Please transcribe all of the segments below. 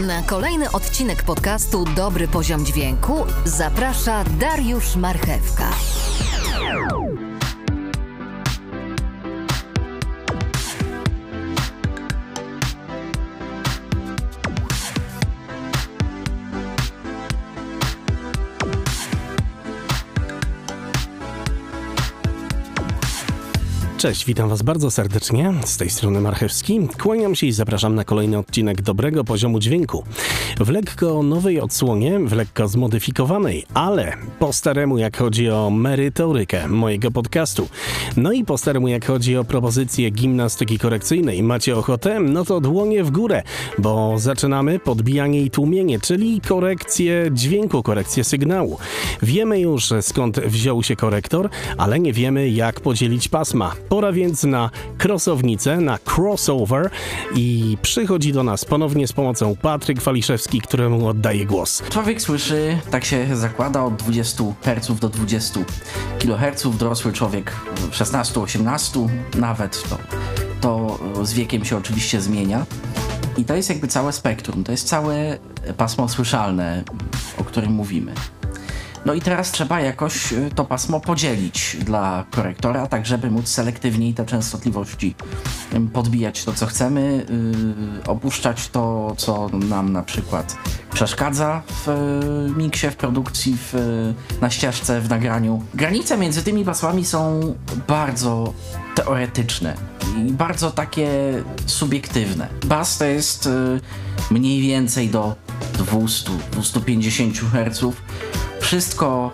Na kolejny odcinek podcastu Dobry Poziom Dźwięku zaprasza Dariusz Marchewka. Cześć, witam Was bardzo serdecznie. Z tej strony Marchewski. Kłaniam się i zapraszam na kolejny odcinek dobrego poziomu dźwięku. W lekko nowej odsłonie, w lekko zmodyfikowanej, ale po staremu jak chodzi o merytorykę mojego podcastu. No i po staremu jak chodzi o propozycję gimnastyki korekcyjnej. Macie ochotę? No to dłonie w górę, bo zaczynamy podbijanie i tłumienie, czyli korekcję dźwięku, korekcję sygnału. Wiemy już skąd wziął się korektor, ale nie wiemy jak podzielić pasma. Pora więc na krosownicę, na crossover i przychodzi do nas ponownie z pomocą Patryk Waliszewski, któremu oddaję głos. Człowiek słyszy, tak się zakłada, od 20 Hz do 20 kHz. Dorosły człowiek 16-18 nawet, to, to z wiekiem się oczywiście zmienia. I to jest jakby całe spektrum, to jest całe pasmo słyszalne, o którym mówimy. No i teraz trzeba jakoś y, to pasmo podzielić dla korektora, tak żeby móc selektywniej te częstotliwości podbijać to, co chcemy, yy, opuszczać to, co nam na przykład przeszkadza w y, miksie, w produkcji, w, na ścieżce, w nagraniu. Granice między tymi pasmami są bardzo teoretyczne i bardzo takie subiektywne. Bas to jest mniej więcej do 200-250 Hz wszystko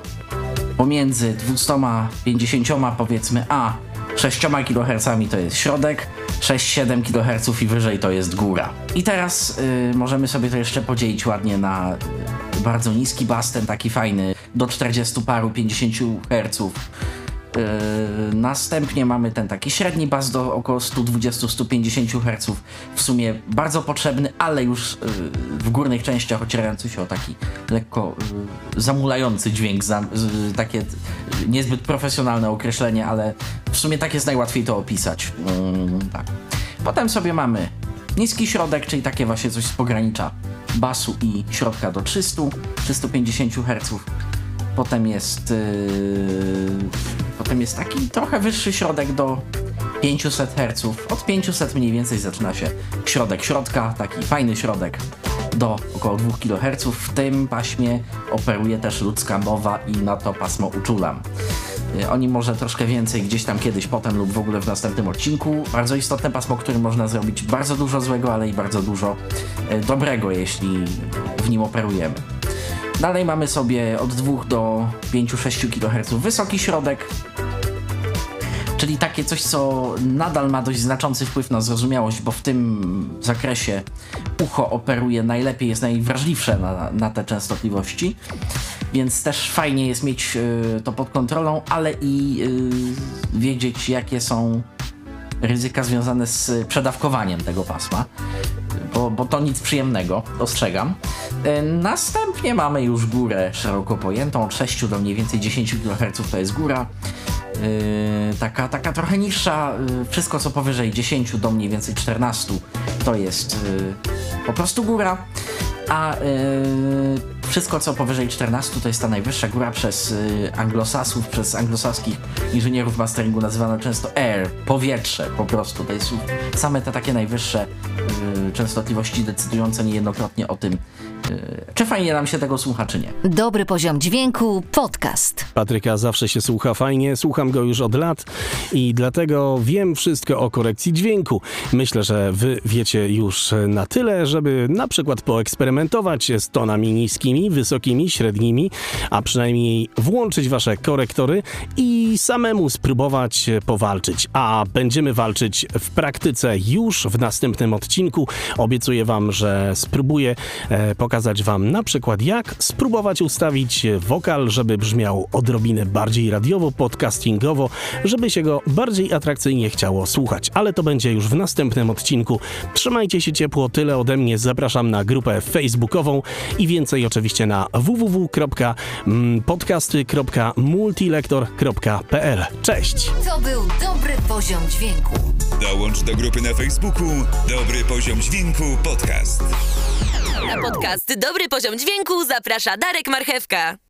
pomiędzy 250 powiedzmy a 6 kHz to jest środek, 6-7 kHz i wyżej to jest góra. I teraz y, możemy sobie to jeszcze podzielić ładnie na y, bardzo niski bas, ten taki fajny, do 40 paru 50 Hz następnie mamy ten taki średni bas do około 120-150 Hz, w sumie bardzo potrzebny, ale już yy, w górnych częściach ocierający się o taki lekko yy, zamulający dźwięk, takie niezbyt profesjonalne określenie, ale w sumie tak jest najłatwiej to opisać. Tak. Potem sobie mamy niski środek, czyli takie właśnie coś z pogranicza basu i środka do 300-350 Hz. Potem jest Potem jest taki trochę wyższy środek do 500 Hz. Od 500 mniej więcej zaczyna się środek środka, taki fajny środek do około 2 kHz. W tym paśmie operuje też ludzka mowa i na to pasmo uczulam. Y, o nim może troszkę więcej gdzieś tam kiedyś potem lub w ogóle w następnym odcinku. Bardzo istotne pasmo, którym można zrobić bardzo dużo złego, ale i bardzo dużo y, dobrego, jeśli w nim operujemy. Dalej mamy sobie od 2 do 5-6 kHz wysoki środek, czyli takie coś, co nadal ma dość znaczący wpływ na zrozumiałość, bo w tym zakresie ucho operuje najlepiej, jest najwrażliwsze na, na te częstotliwości, więc też fajnie jest mieć y, to pod kontrolą, ale i y, wiedzieć, jakie są ryzyka związane z przedawkowaniem tego pasma, bo, bo to nic przyjemnego, ostrzegam. Y, następnie mamy już górę szeroko pojętą, od 6 do mniej więcej 10 kHz to jest góra. Yy, taka, taka trochę niższa, yy, wszystko co powyżej 10 do mniej więcej 14 to jest yy, po prostu góra, a wszystko co powyżej 14 to jest ta najwyższa góra przez yy, anglosasów, przez anglosaskich inżynierów masteringu nazywana często air, powietrze po prostu, to jest same te takie najwyższe yy, częstotliwości decydujące niejednokrotnie o tym, E, czy fajnie nam się tego słucha, czy nie. Dobry poziom dźwięku, podcast. Patryka zawsze się słucha fajnie, słucham go już od lat i dlatego wiem wszystko o korekcji dźwięku. Myślę, że wy wiecie już na tyle, żeby na przykład poeksperymentować z tonami niskimi, wysokimi, średnimi, a przynajmniej włączyć wasze korektory i samemu spróbować powalczyć. A będziemy walczyć w praktyce już w następnym odcinku. Obiecuję wam, że spróbuję e, pokazać Wam na przykład jak spróbować ustawić wokal, żeby brzmiał odrobinę bardziej radiowo, podcastingowo, żeby się go bardziej atrakcyjnie chciało słuchać. Ale to będzie już w następnym odcinku. Trzymajcie się ciepło, tyle ode mnie. Zapraszam na grupę facebookową i więcej oczywiście na www.podcasty.multilektor.pl. Cześć! To był dobry poziom dźwięku. Dołącz do grupy na Facebooku Dobry Poziom Dźwięku Podcast. podcast Dobry Poziom Dźwięku zaprasza Darek Marchewka.